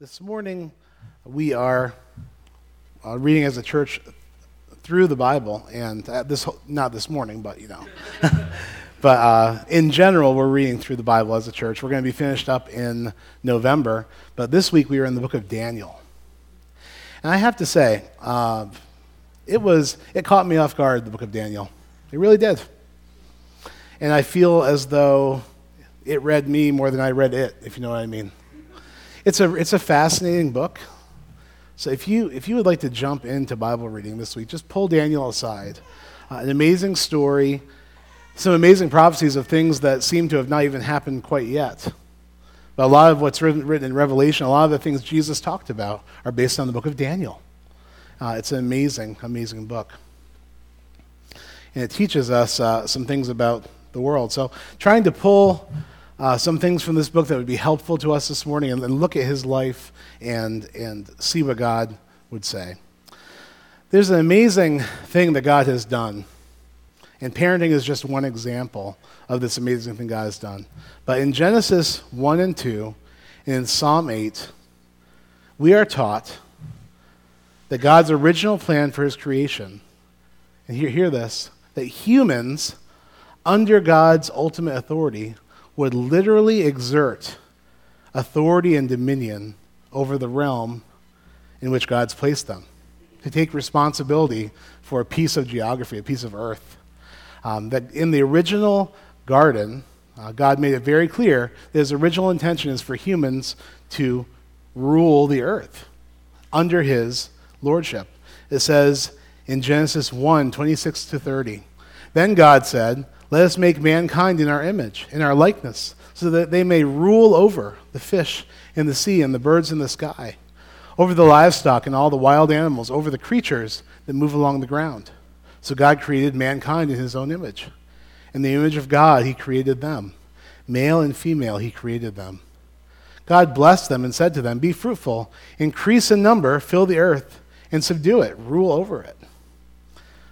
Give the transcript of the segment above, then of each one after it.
This morning, we are uh, reading as a church through the Bible, and uh, this not this morning, but you know, but uh, in general, we're reading through the Bible as a church. We're going to be finished up in November, but this week we are in the book of Daniel, and I have to say, uh, it was it caught me off guard. The book of Daniel, it really did, and I feel as though it read me more than I read it, if you know what I mean. It's a, it's a fascinating book. So if you, if you would like to jump into Bible reading this week, just pull Daniel aside. Uh, an amazing story, some amazing prophecies of things that seem to have not even happened quite yet. But a lot of what's written, written in Revelation, a lot of the things Jesus talked about, are based on the book of Daniel. Uh, it's an amazing, amazing book. And it teaches us uh, some things about the world. So trying to pull uh, some things from this book that would be helpful to us this morning and, and look at his life and, and see what God would say. There's an amazing thing that God has done. And parenting is just one example of this amazing thing God has done. But in Genesis 1 and 2, and in Psalm 8, we are taught that God's original plan for his creation, and hear, hear this, that humans, under God's ultimate authority, would literally exert authority and dominion over the realm in which God's placed them, to take responsibility for a piece of geography, a piece of earth. Um, that in the original garden, uh, God made it very clear that his original intention is for humans to rule the earth under his lordship. It says in Genesis 1 26 to 30. Then God said, let us make mankind in our image, in our likeness, so that they may rule over the fish in the sea and the birds in the sky, over the livestock and all the wild animals, over the creatures that move along the ground. So God created mankind in his own image. In the image of God, he created them. Male and female, he created them. God blessed them and said to them, Be fruitful, increase in number, fill the earth, and subdue it, rule over it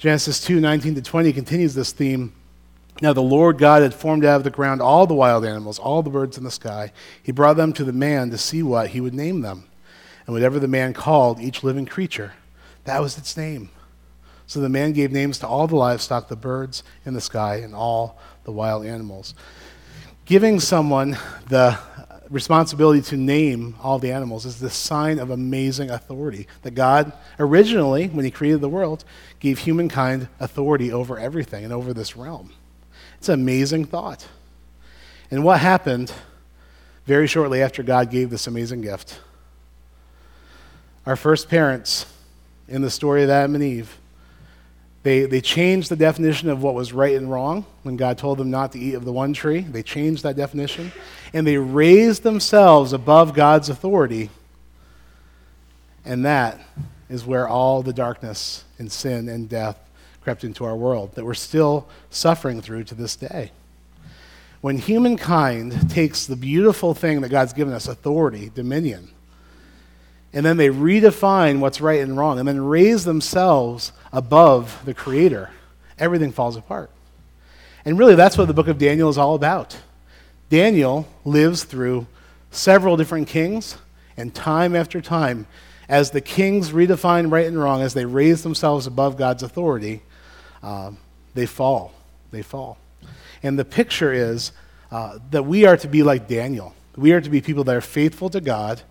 Genesis 2 19 to 20 continues this theme. Now, the Lord God had formed out of the ground all the wild animals, all the birds in the sky. He brought them to the man to see what he would name them. And whatever the man called each living creature, that was its name. So the man gave names to all the livestock, the birds in the sky, and all the wild animals. Giving someone the responsibility to name all the animals is the sign of amazing authority. That God, originally, when He created the world, gave humankind authority over everything and over this realm. It's an amazing thought. And what happened very shortly after God gave this amazing gift? Our first parents in the story of Adam and Eve they, they changed the definition of what was right and wrong when God told them not to eat of the one tree. They changed that definition. And they raised themselves above God's authority. And that is where all the darkness and sin and death crept into our world that we're still suffering through to this day. When humankind takes the beautiful thing that God's given us authority, dominion, and then they redefine what's right and wrong, and then raise themselves above the Creator, everything falls apart. And really, that's what the book of Daniel is all about. Daniel lives through several different kings, and time after time, as the kings redefine right and wrong, as they raise themselves above God's authority, uh, they fall. They fall. And the picture is uh, that we are to be like Daniel. We are to be people that are faithful to God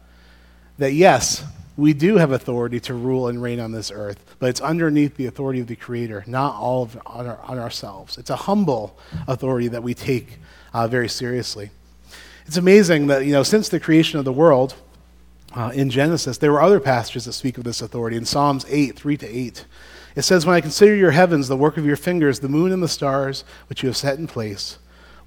that yes, we do have authority to rule and reign on this earth, but it's underneath the authority of the Creator, not all of on, our, on ourselves. It's a humble authority that we take uh, very seriously. It's amazing that you know since the creation of the world uh, in Genesis, there were other passages that speak of this authority. In Psalms 8, 3 to 8, it says, "When I consider your heavens, the work of your fingers, the moon and the stars which you have set in place."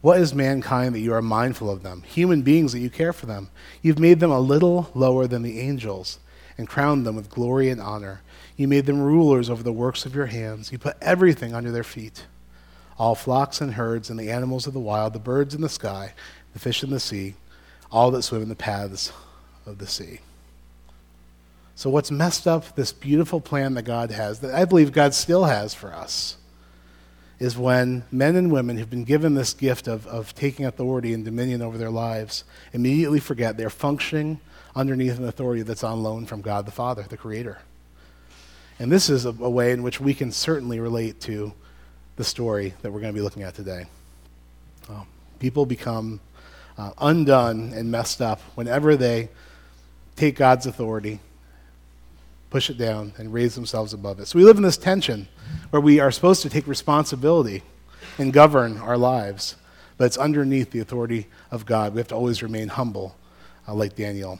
What is mankind that you are mindful of them? Human beings that you care for them. You've made them a little lower than the angels, and crowned them with glory and honor. You made them rulers over the works of your hands. You put everything under their feet all flocks and herds, and the animals of the wild, the birds in the sky, the fish in the sea, all that swim in the paths of the sea. So, what's messed up this beautiful plan that God has, that I believe God still has for us, is when men and women who've been given this gift of, of taking authority and dominion over their lives immediately forget they're functioning underneath an authority that's on loan from God the Father, the Creator. And this is a, a way in which we can certainly relate to the story that we're going to be looking at today. Um, people become uh, undone and messed up whenever they take God's authority, push it down, and raise themselves above it. So we live in this tension where we are supposed to take responsibility and govern our lives, but it's underneath the authority of God. We have to always remain humble, uh, like Daniel.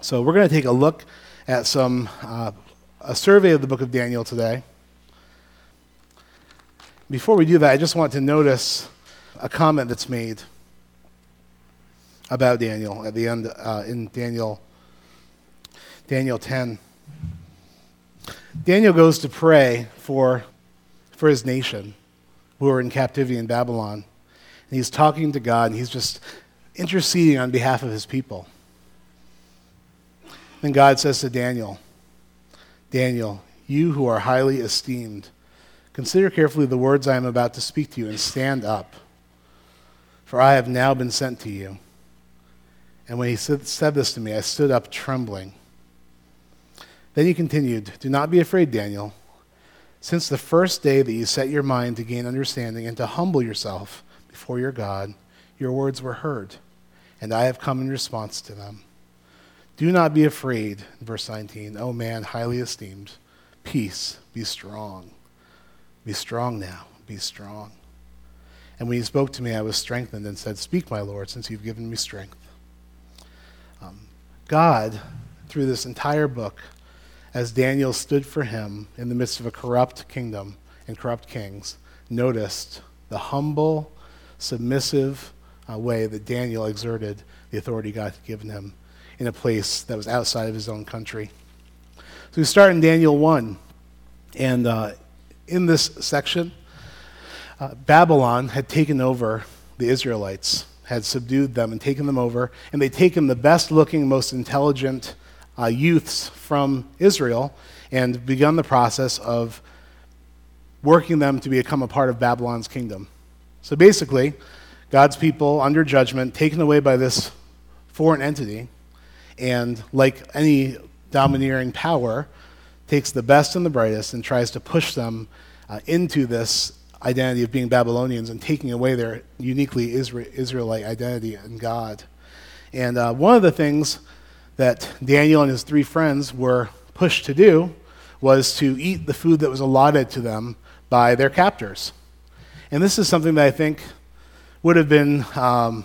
So we're going to take a look at some uh, a survey of the book of Daniel today. Before we do that, I just want to notice a comment that's made about Daniel at the end uh, in Daniel Daniel 10. Daniel goes to pray for, for his nation who are in captivity in Babylon. And he's talking to God and he's just interceding on behalf of his people. And God says to Daniel, Daniel, you who are highly esteemed, consider carefully the words I am about to speak to you and stand up, for I have now been sent to you. And when he said this to me, I stood up trembling. Then he continued, Do not be afraid, Daniel. Since the first day that you set your mind to gain understanding and to humble yourself before your God, your words were heard, and I have come in response to them. Do not be afraid, verse 19, O man highly esteemed. Peace, be strong. Be strong now, be strong. And when he spoke to me, I was strengthened and said, Speak, my Lord, since you've given me strength. Um, God, through this entire book, as Daniel stood for him in the midst of a corrupt kingdom and corrupt kings, noticed the humble, submissive uh, way that Daniel exerted the authority God had given him in a place that was outside of his own country. So we start in Daniel 1. And uh, in this section, uh, Babylon had taken over the Israelites, had subdued them and taken them over, and they'd taken the best looking, most intelligent uh, youths from Israel and begun the process of working them to become a part of Babylon's kingdom. So basically, God's people under judgment, taken away by this foreign entity, and like any domineering power, takes the best and the brightest and tries to push them uh, into this identity of being Babylonians and taking away their uniquely Israelite identity in God. And uh, one of the things that Daniel and his three friends were pushed to do was to eat the food that was allotted to them by their captors. And this is something that I think would have been um,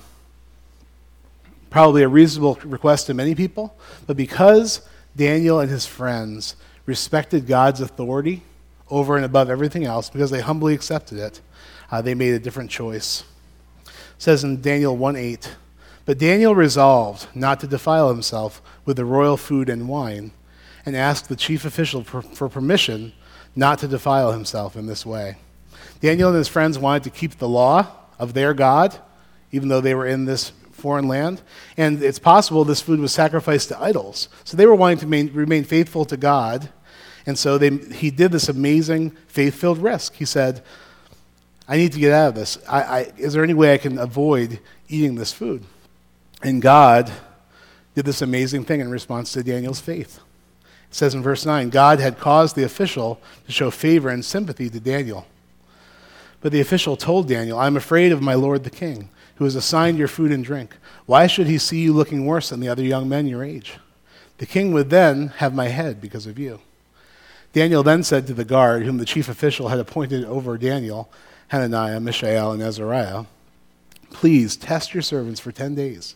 probably a reasonable request to many people, but because Daniel and his friends respected God's authority over and above everything else, because they humbly accepted it, uh, they made a different choice. It says in Daniel 1 8, but Daniel resolved not to defile himself with the royal food and wine, and asked the chief official for, for, permission not to defile himself in this way. Daniel and his friends wanted to keep the law of their God, even though they were in this foreign land. And it's possible this food was sacrificed to idols. So they were wanting to main, remain faithful to God. And so they, he did this amazing faith filled risk. He said, I need to get out of this. I, I, is there any way I can avoid eating this food? And God did this amazing thing in response to Daniel's faith. It says in verse 9 God had caused the official to show favor and sympathy to Daniel. But the official told Daniel, I'm afraid of my lord the king, who has assigned your food and drink. Why should he see you looking worse than the other young men your age? The king would then have my head because of you. Daniel then said to the guard, whom the chief official had appointed over Daniel, Hananiah, Mishael, and Azariah, Please test your servants for ten days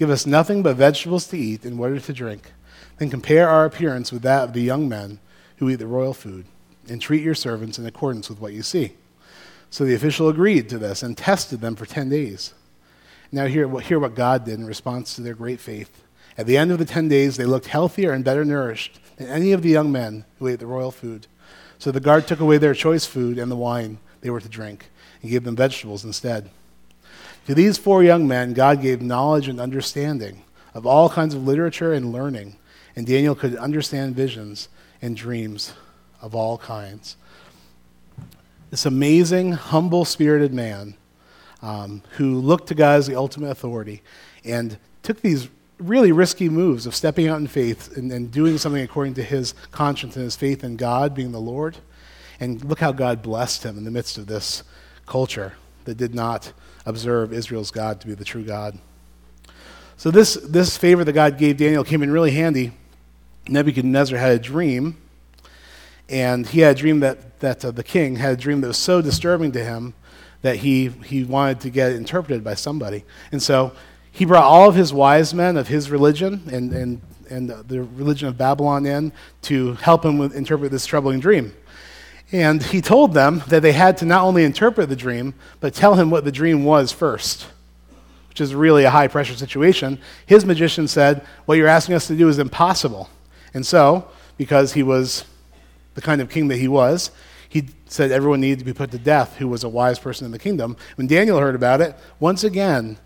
Give us nothing but vegetables to eat and water to drink. Then compare our appearance with that of the young men who eat the royal food, and treat your servants in accordance with what you see. So the official agreed to this and tested them for 10 days. Now, hear, hear what God did in response to their great faith At the end of the ten days, they looked healthier and better nourished than any of the young men who ate the royal food. So the guard took away their choice food and the wine they were to drink and gave them vegetables instead. To these four young men, God gave knowledge and understanding of all kinds of literature and learning, and Daniel could understand visions and dreams of all kinds. This amazing, humble spirited man um, who looked to God as the ultimate authority and took these really risky moves of stepping out in faith and, and doing something according to his conscience and his faith in God being the Lord. And look how God blessed him in the midst of this culture that did not observe Israel's God to be the true God. So, this, this favor that God gave Daniel came in really handy. Nebuchadnezzar had a dream, and he had a dream that, that uh, the king had a dream that was so disturbing to him that he, he wanted to get interpreted by somebody. And so he brought all of his wise men of his religion and, and, and the religion of Babylon in to help him with, interpret this troubling dream. And he told them that they had to not only interpret the dream, but tell him what the dream was first, which is really a high pressure situation. His magician said, What you're asking us to do is impossible. And so, because he was the kind of king that he was, he said everyone needed to be put to death who was a wise person in the kingdom. When Daniel heard about it, once again,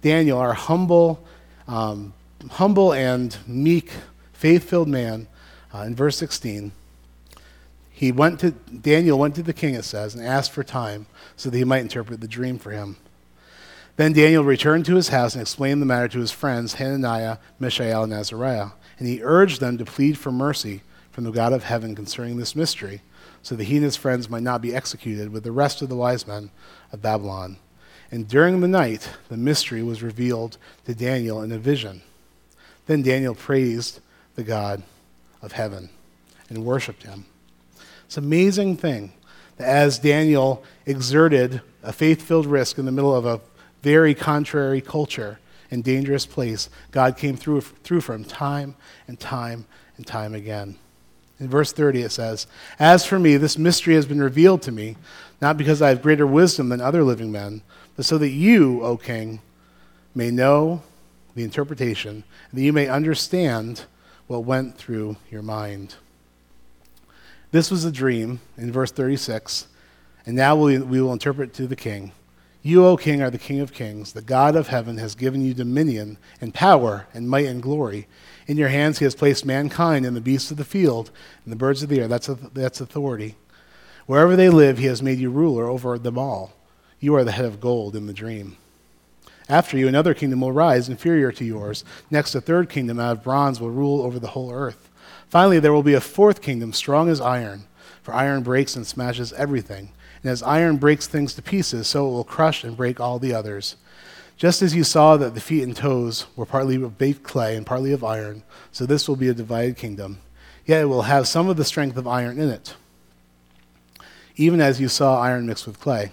Daniel, our humble, um, humble and meek, faith-filled man, uh, in verse 16, he went to Daniel went to the king, it says, and asked for time so that he might interpret the dream for him. Then Daniel returned to his house and explained the matter to his friends Hananiah, Mishael, and Azariah, and he urged them to plead for mercy from the God of heaven concerning this mystery, so that he and his friends might not be executed with the rest of the wise men of Babylon. And during the night, the mystery was revealed to Daniel in a vision. Then Daniel praised the God of heaven and worshiped him. It's an amazing thing that as Daniel exerted a faith filled risk in the middle of a very contrary culture and dangerous place, God came through, through for him time and time and time again. In verse 30, it says, As for me, this mystery has been revealed to me, not because I have greater wisdom than other living men but so that you, O king, may know the interpretation, and that you may understand what went through your mind. This was a dream in verse 36, and now we, we will interpret to the king. You, O king, are the king of kings. The God of heaven has given you dominion and power and might and glory. In your hands he has placed mankind and the beasts of the field and the birds of the air. That's, a, that's authority. Wherever they live, he has made you ruler over them all. You are the head of gold in the dream. After you, another kingdom will rise, inferior to yours. Next, a third kingdom out of bronze will rule over the whole earth. Finally, there will be a fourth kingdom, strong as iron, for iron breaks and smashes everything. And as iron breaks things to pieces, so it will crush and break all the others. Just as you saw that the feet and toes were partly of baked clay and partly of iron, so this will be a divided kingdom. Yet it will have some of the strength of iron in it, even as you saw iron mixed with clay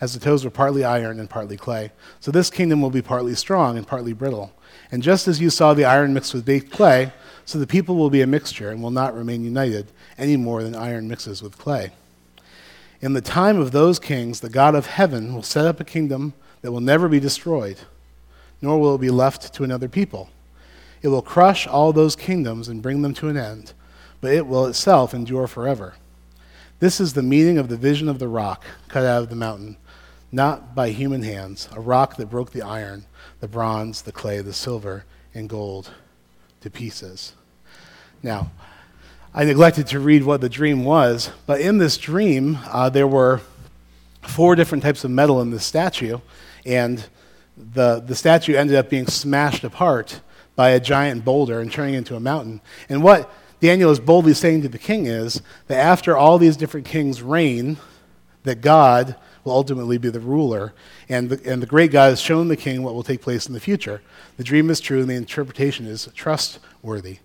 as the toes were partly iron and partly clay. So this kingdom will be partly strong and partly brittle. And just as you saw the iron mixed with baked clay, so the people will be a mixture and will not remain united any more than iron mixes with clay. In the time of those kings, the God of heaven will set up a kingdom that will never be destroyed, nor will it be left to another people. It will crush all those kingdoms and bring them to an end, but it will itself endure forever. This is the meaning of the vision of the rock cut out of the mountain not by human hands, a rock that broke the iron, the bronze, the clay, the silver, and gold to pieces. Now, I neglected to read what the dream was, but in this dream, uh, there were four different types of metal in this statue, and the, the statue ended up being smashed apart by a giant boulder and turning into a mountain. And what Daniel is boldly saying to the king is that after all these different kings reign, that God will ultimately be the ruler. And the, and the great God has shown the king what will take place in the future. The dream is true, and the interpretation is trustworthy.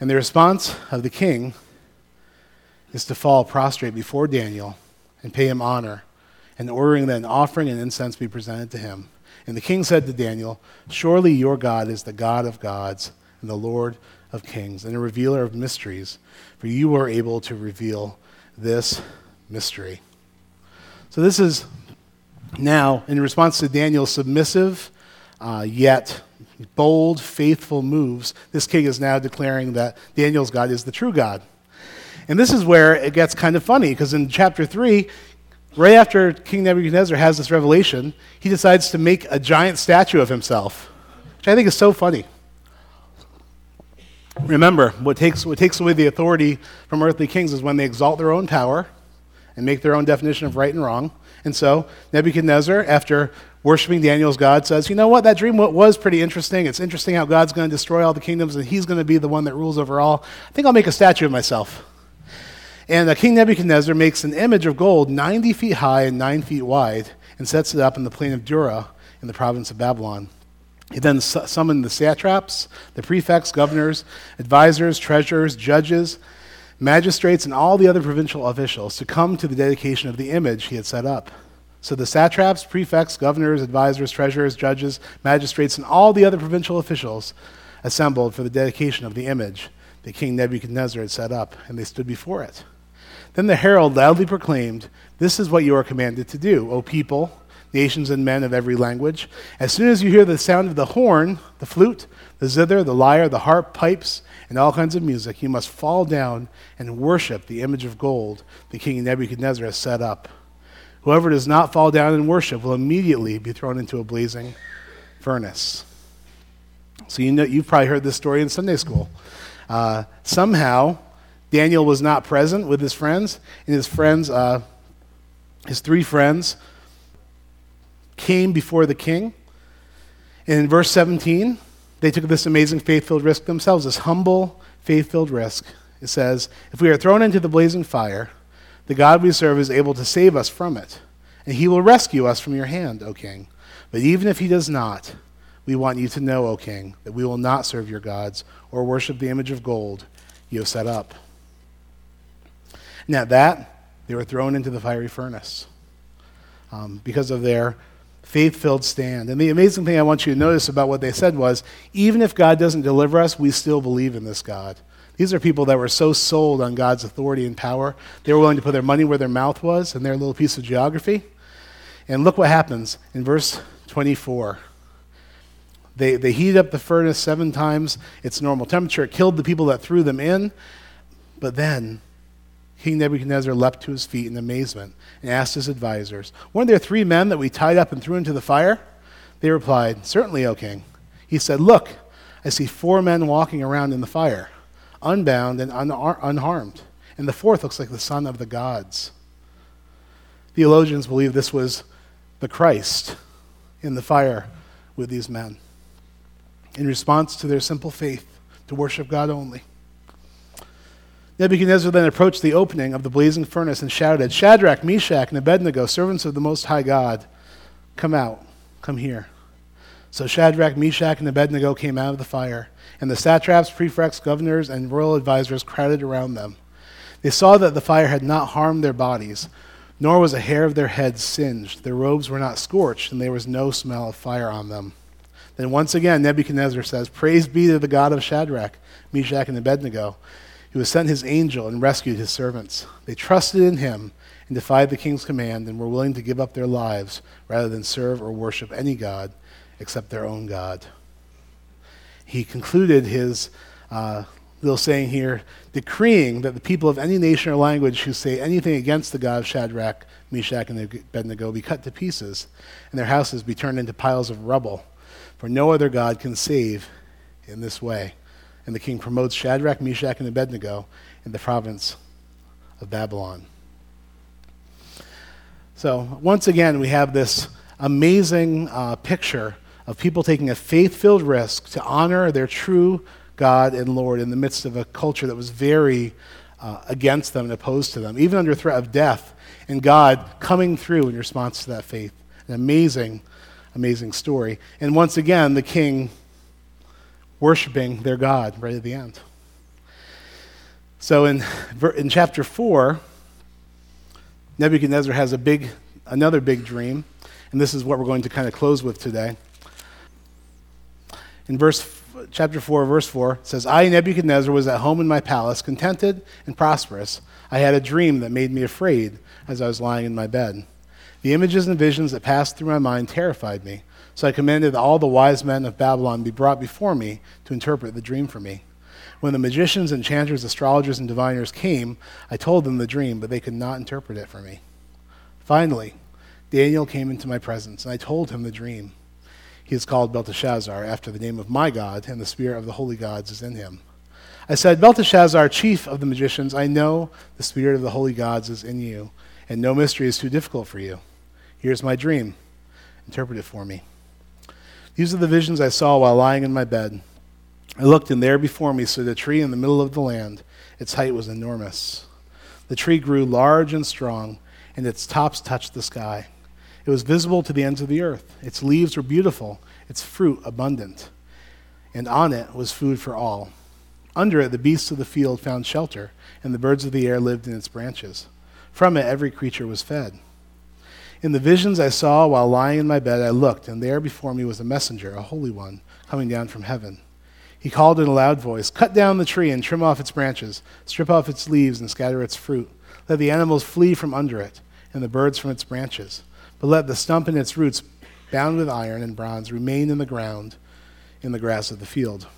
And the response of the king is to fall prostrate before Daniel and pay him honor, and ordering that an offering and incense be presented to him. And the king said to Daniel, Surely your God is the God of gods and the Lord of kings, and a revealer of mysteries, for you are able to reveal this mystery. So this is now in response to Daniel's submissive, uh, yet bold, faithful moves, this king is now declaring that Daniel's God is the true God. And this is where it gets kind of funny, because in chapter 3, right after King Nebuchadnezzar has this revelation, he decides to make a giant statue of himself, which I think is so funny. Remember, what takes, what takes away the authority from earthly kings is when they exalt their own power and make their own definition of right and wrong. And so Nebuchadnezzar, after worshiping Daniel's God, says, You know what? That dream was pretty interesting. It's interesting how God's going to destroy all the kingdoms and he's going to be the one that rules over all. I think I'll make a statue of myself. And uh, King Nebuchadnezzar makes an image of gold 90 feet high and 9 feet wide and sets it up in the plain of Dura in the province of Babylon. He then su- summoned the satraps, the prefects, governors, advisors, treasurers, judges, magistrates, and all the other provincial officials to come to the dedication of the image he had set up. So the satraps, prefects, governors, advisors, treasurers, judges, magistrates, and all the other provincial officials assembled for the dedication of the image that King Nebuchadnezzar had set up, and they stood before it. Then the herald loudly proclaimed, This is what you are commanded to do, O people, nations, and men of every language. As soon as you hear the sound of the horn, the flute, the zither, the lyre, the harp, pipes, and all kinds of music, you must fall down and worship the image of gold the king Nebuchadnezzar has set up. Whoever does not fall down and worship will immediately be thrown into a blazing furnace. So you know, you've probably heard this story in Sunday school. Uh, somehow, Daniel was not present with his friends, and his friends, uh, his three friends, came before the king. And in verse 17, they took this amazing faith filled risk themselves, this humble, faith filled risk. It says, If we are thrown into the blazing fire, the God we serve is able to save us from it, and he will rescue us from your hand, O king. But even if he does not, we want you to know, O king, that we will not serve your gods or worship the image of gold you have set up. And at that, they were thrown into the fiery furnace um, because of their faith filled stand. And the amazing thing I want you to notice about what they said was even if God doesn't deliver us, we still believe in this God. These are people that were so sold on God's authority and power, they were willing to put their money where their mouth was in their little piece of geography. And look what happens in verse 24. They, they heated up the furnace seven times its normal temperature. It killed the people that threw them in. But then King Nebuchadnezzar leapt to his feet in amazement and asked his advisers, Weren't there three men that we tied up and threw into the fire? They replied, Certainly, O king. He said, Look, I see four men walking around in the fire, unbound and unharmed, and the fourth looks like the son of the gods. Theologians believe this was the Christ in the fire with these men in response to their simple faith to worship God only. Nebuchadnezzar then approached the opening of the blazing furnace and shouted, Shadrach, Meshach, and Abednego, servants of the Most High God, come out, come here. So Shadrach, Meshach, and Abednego came out of the fire, and the satraps, prefects, governors, and royal advisers crowded around them. They saw that the fire had not harmed their bodies, nor was a hair of their heads singed. Their robes were not scorched, and there was no smell of fire on them. Then once again, Nebuchadnezzar says, Praise be to the God of Shadrach, Meshach, and Abednego who has sent his angel and rescued his servants. They trusted in him and defied the king's command and were willing to give up their lives rather than serve or worship any god except their own God. He concluded his uh, little saying here, decreeing that the people of any nation or language who say anything against the God of Shadrach, Meshach, and Abednego be cut to pieces, and their houses be turned into piles of rubble. For no other God can save in this way and the king promotes Shadrach, Meshach, and Abednego in the province of Babylon. So, once again, we have this amazing uh, picture of people taking a faith filled risk to honor their true God and Lord in the midst of a culture that was very uh, against them and opposed to them, even under threat of death, and God coming through in response to that faith. An amazing, amazing story. And once again, the king worshiping their God right at the end. So in, in chapter 4, Nebuchadnezzar has a big, another big dream, and this is what we're going to kind of close with today. In verse chapter 4, verse 4, it says, I, Nebuchadnezzar, was at home in my palace, contented and prosperous. I had a dream that made me afraid as I was lying in my bed. The images and visions that passed through my mind terrified me. So I commanded all the wise men of Babylon be brought before me to interpret the dream for me. When the magicians, enchanters, astrologers, and diviners came, I told them the dream, but they could not interpret it for me. Finally, Daniel came into my presence, and I told him the dream. He is called Belteshazzar, after the name of my God, and the spirit of the holy gods is in him. I said, Belteshazzar, chief of the magicians, I know the spirit of the holy gods is in you, and no mystery is too difficult for you. Here's my dream. Interpret it for me. These are the visions I saw while lying in my bed. I looked, and there before me stood a tree in the middle of the land. Its height was enormous. The tree grew large and strong, and its tops touched the sky. It was visible to the ends of the earth. Its leaves were beautiful, its fruit abundant, and on it was food for all. Under it, the beasts of the field found shelter, and the birds of the air lived in its branches. From it, every creature was fed. In the visions I saw while lying in my bed, I looked, and there before me was a messenger, a holy one, coming down from heaven. He called in a loud voice Cut down the tree and trim off its branches, strip off its leaves and scatter its fruit. Let the animals flee from under it, and the birds from its branches. But let the stump and its roots, bound with iron and bronze, remain in the ground in the grass of the field.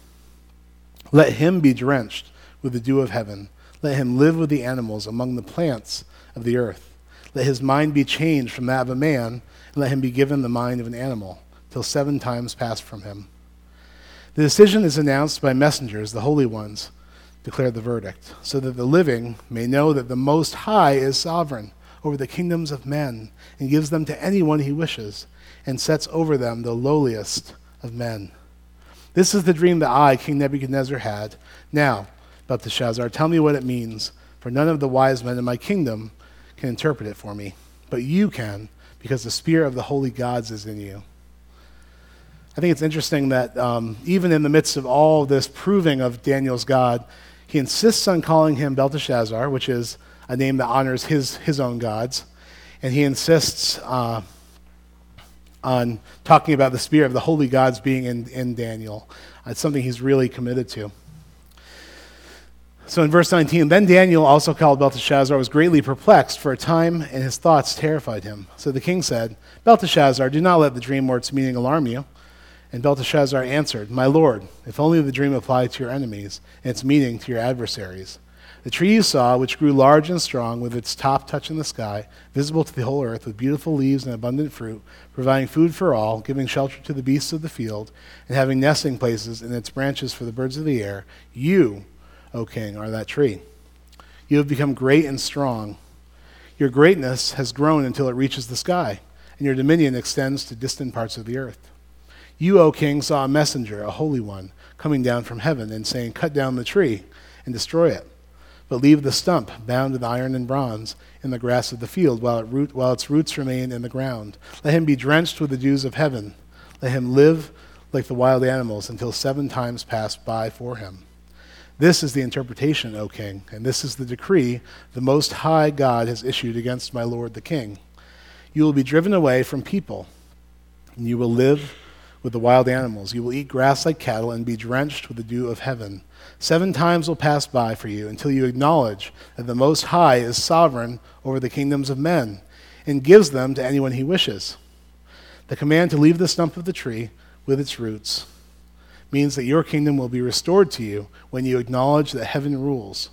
Let him be drenched with the dew of heaven. Let him live with the animals among the plants of the earth. Let his mind be changed from that of a man, and let him be given the mind of an animal, till seven times pass from him. The decision is announced by messengers, the holy ones declare the verdict, so that the living may know that the Most High is sovereign over the kingdoms of men, and gives them to anyone he wishes, and sets over them the lowliest of men. This is the dream that I, King Nebuchadnezzar, had. Now, Belteshazzar, tell me what it means, for none of the wise men in my kingdom can interpret it for me, but you can, because the spirit of the holy gods is in you. I think it's interesting that um, even in the midst of all this proving of Daniel's God, he insists on calling him Belteshazzar, which is a name that honors his, his own gods. And he insists uh, on talking about the spirit of the holy gods being in, in Daniel. It's something he's really committed to. So in verse 19, then Daniel, also called Belteshazzar, was greatly perplexed for a time, and his thoughts terrified him. So the king said, Belteshazzar, do not let the dream or its meaning alarm you. And Belteshazzar answered, My lord, if only the dream applied to your enemies, and its meaning to your adversaries. The tree you saw, which grew large and strong, with its top touching the sky, visible to the whole earth, with beautiful leaves and abundant fruit, providing food for all, giving shelter to the beasts of the field, and having nesting places in its branches for the birds of the air, you O king, are that tree. You have become great and strong. Your greatness has grown until it reaches the sky, and your dominion extends to distant parts of the earth. You, O king, saw a messenger, a holy one, coming down from heaven and saying, Cut down the tree and destroy it, but leave the stump bound with iron and bronze in the grass of the field while, it root, while its roots remain in the ground. Let him be drenched with the dews of heaven. Let him live like the wild animals until seven times pass by for him. This is the interpretation, O king, and this is the decree the Most High God has issued against my lord the king. You will be driven away from people, and you will live with the wild animals. You will eat grass like cattle and be drenched with the dew of heaven. Seven times will pass by for you until you acknowledge that the Most High is sovereign over the kingdoms of men and gives them to anyone he wishes. The command to leave the stump of the tree with its roots means that your kingdom will be restored to you when you acknowledge that heaven rules.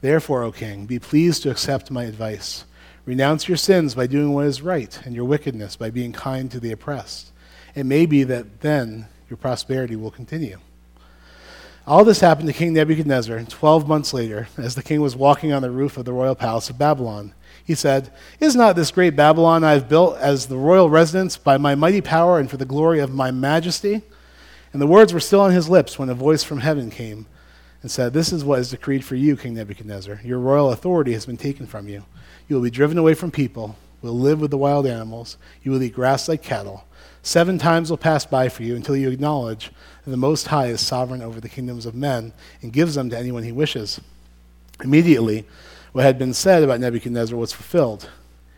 Therefore, O king, be pleased to accept my advice. Renounce your sins by doing what is right, and your wickedness by being kind to the oppressed. It may be that then your prosperity will continue. All this happened to King Nebuchadnezzar 12 months later, as the king was walking on the roof of the royal palace of Babylon. He said, Is not this great Babylon I have built as the royal residence by my mighty power and for the glory of my majesty? And the words were still on his lips when a voice from heaven came and said, This is what is decreed for you, King Nebuchadnezzar. Your royal authority has been taken from you. You will be driven away from people, will live with the wild animals, you will eat grass like cattle. Seven times will pass by for you until you acknowledge that the Most High is sovereign over the kingdoms of men and gives them to anyone he wishes. Immediately, what had been said about Nebuchadnezzar was fulfilled.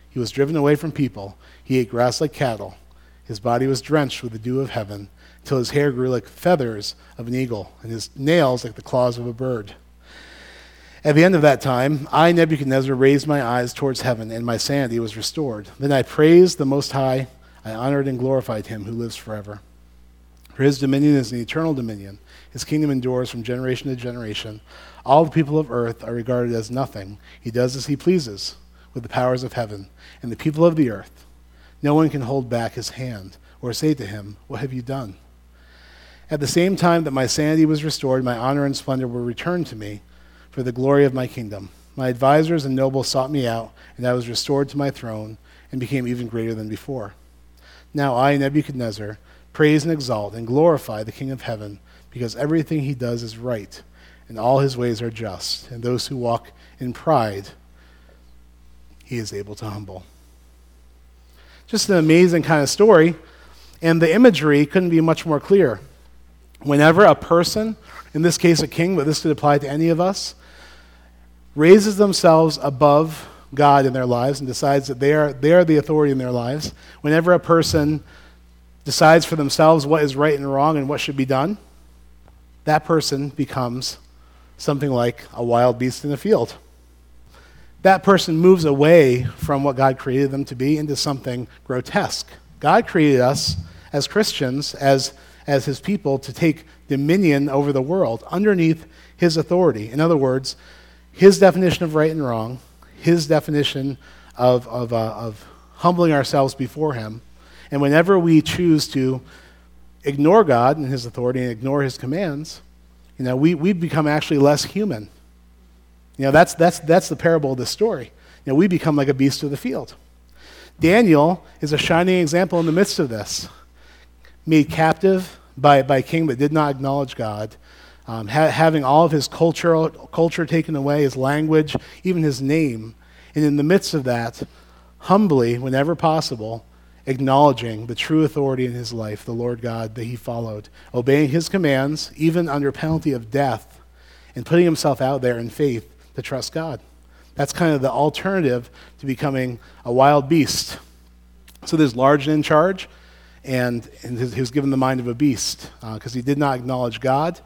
He was driven away from people, he ate grass like cattle. His body was drenched with the dew of heaven till his hair grew like feathers of an eagle, and his nails like the claws of a bird. At the end of that time, I, Nebuchadnezzar, raised my eyes towards heaven, and my sanity was restored. Then I praised the Most High. I honored and glorified him who lives forever. For his dominion is an eternal dominion. His kingdom endures from generation to generation. All the people of earth are regarded as nothing. He does as he pleases with the powers of heaven and the people of the earth. No one can hold back his hand or say to him, What have you done? At the same time that my sanity was restored, my honor and splendor were returned to me for the glory of my kingdom. My advisers and nobles sought me out, and I was restored to my throne and became even greater than before. Now I, Nebuchadnezzar, praise and exalt and glorify the King of heaven, because everything he does is right, and all his ways are just, and those who walk in pride he is able to humble. Just an amazing kind of story, and the imagery couldn't be much more clear. Whenever a person, in this case a king, but this could apply to any of us, raises themselves above God in their lives and decides that they are, they are the authority in their lives, whenever a person decides for themselves what is right and wrong and what should be done, that person becomes something like a wild beast in the field. That person moves away from what God created them to be into something grotesque. God created us as Christians, as, as his people, to take dominion over the world underneath his authority. In other words, his definition of right and wrong, his definition of, of, uh, of humbling ourselves before him. And whenever we choose to ignore God and his authority and ignore his commands, you know, we, we become actually less human. You know, that's, that's, that's the parable of the story. You know, we become like a beast of the field. Daniel is a shining example in the midst of this. Made captive by, by king that did not acknowledge God, um, ha- having all of his culture, culture taken away, his language, even his name. And in the midst of that, humbly, whenever possible, acknowledging the true authority in his life, the Lord God that he followed, obeying his commands, even under penalty of death, and putting himself out there in faith to trust God. That's kind of the alternative to becoming a wild beast. So there's large and in charge, and, and he was given the mind of a beast because uh, he did not acknowledge God,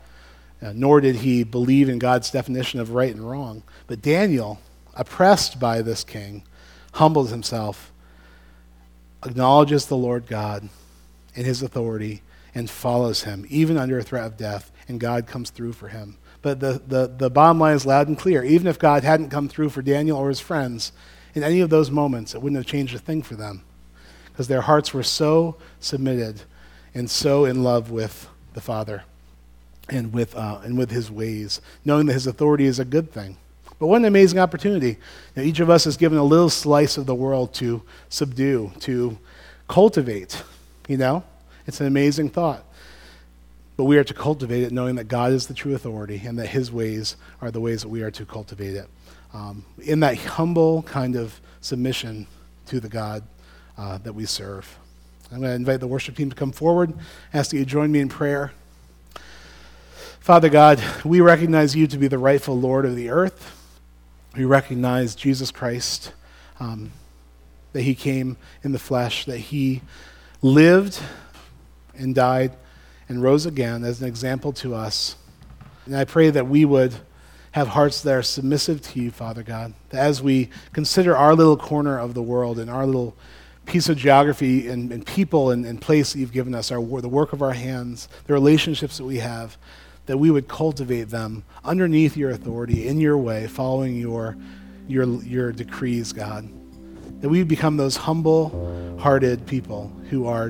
uh, nor did he believe in God's definition of right and wrong. But Daniel, oppressed by this king, humbles himself, acknowledges the Lord God and his authority, and follows him, even under a threat of death, and God comes through for him. But the, the, the bottom line is loud and clear. Even if God hadn't come through for Daniel or his friends in any of those moments, it wouldn't have changed a thing for them because their hearts were so submitted and so in love with the Father and with, uh, and with his ways, knowing that his authority is a good thing. But what an amazing opportunity. Now, each of us is given a little slice of the world to subdue, to cultivate. You know? It's an amazing thought. But we are to cultivate it knowing that God is the true authority and that his ways are the ways that we are to cultivate it. Um, in that humble kind of submission to the God uh, that we serve. I'm going to invite the worship team to come forward. Ask that you join me in prayer. Father God, we recognize you to be the rightful Lord of the earth. We recognize Jesus Christ, um, that he came in the flesh, that he lived and died and rose again as an example to us. And I pray that we would have hearts that are submissive to you, Father God. That as we consider our little corner of the world and our little piece of geography and, and people and, and, place that you've given us, our, the work of our hands, the relationships that we have, that we would cultivate them underneath your authority, in your way, following your, your, your decrees, God. That we become those humble hearted people who are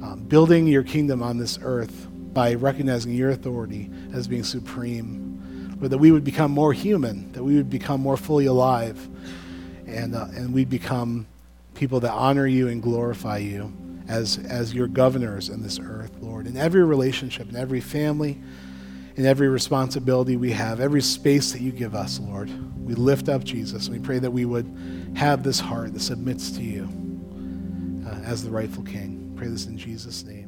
um, building your kingdom on this earth by recognizing your authority as being supreme, but that we would become more human, that we would become more fully alive, and, uh, and we'd become people that honor you and glorify you as, as your governors in this earth, Lord. In every relationship, in every family, in every responsibility we have, every space that you give us, Lord, we lift up Jesus. We pray that we would have this heart that submits to you uh, as the rightful King pray this in Jesus' name.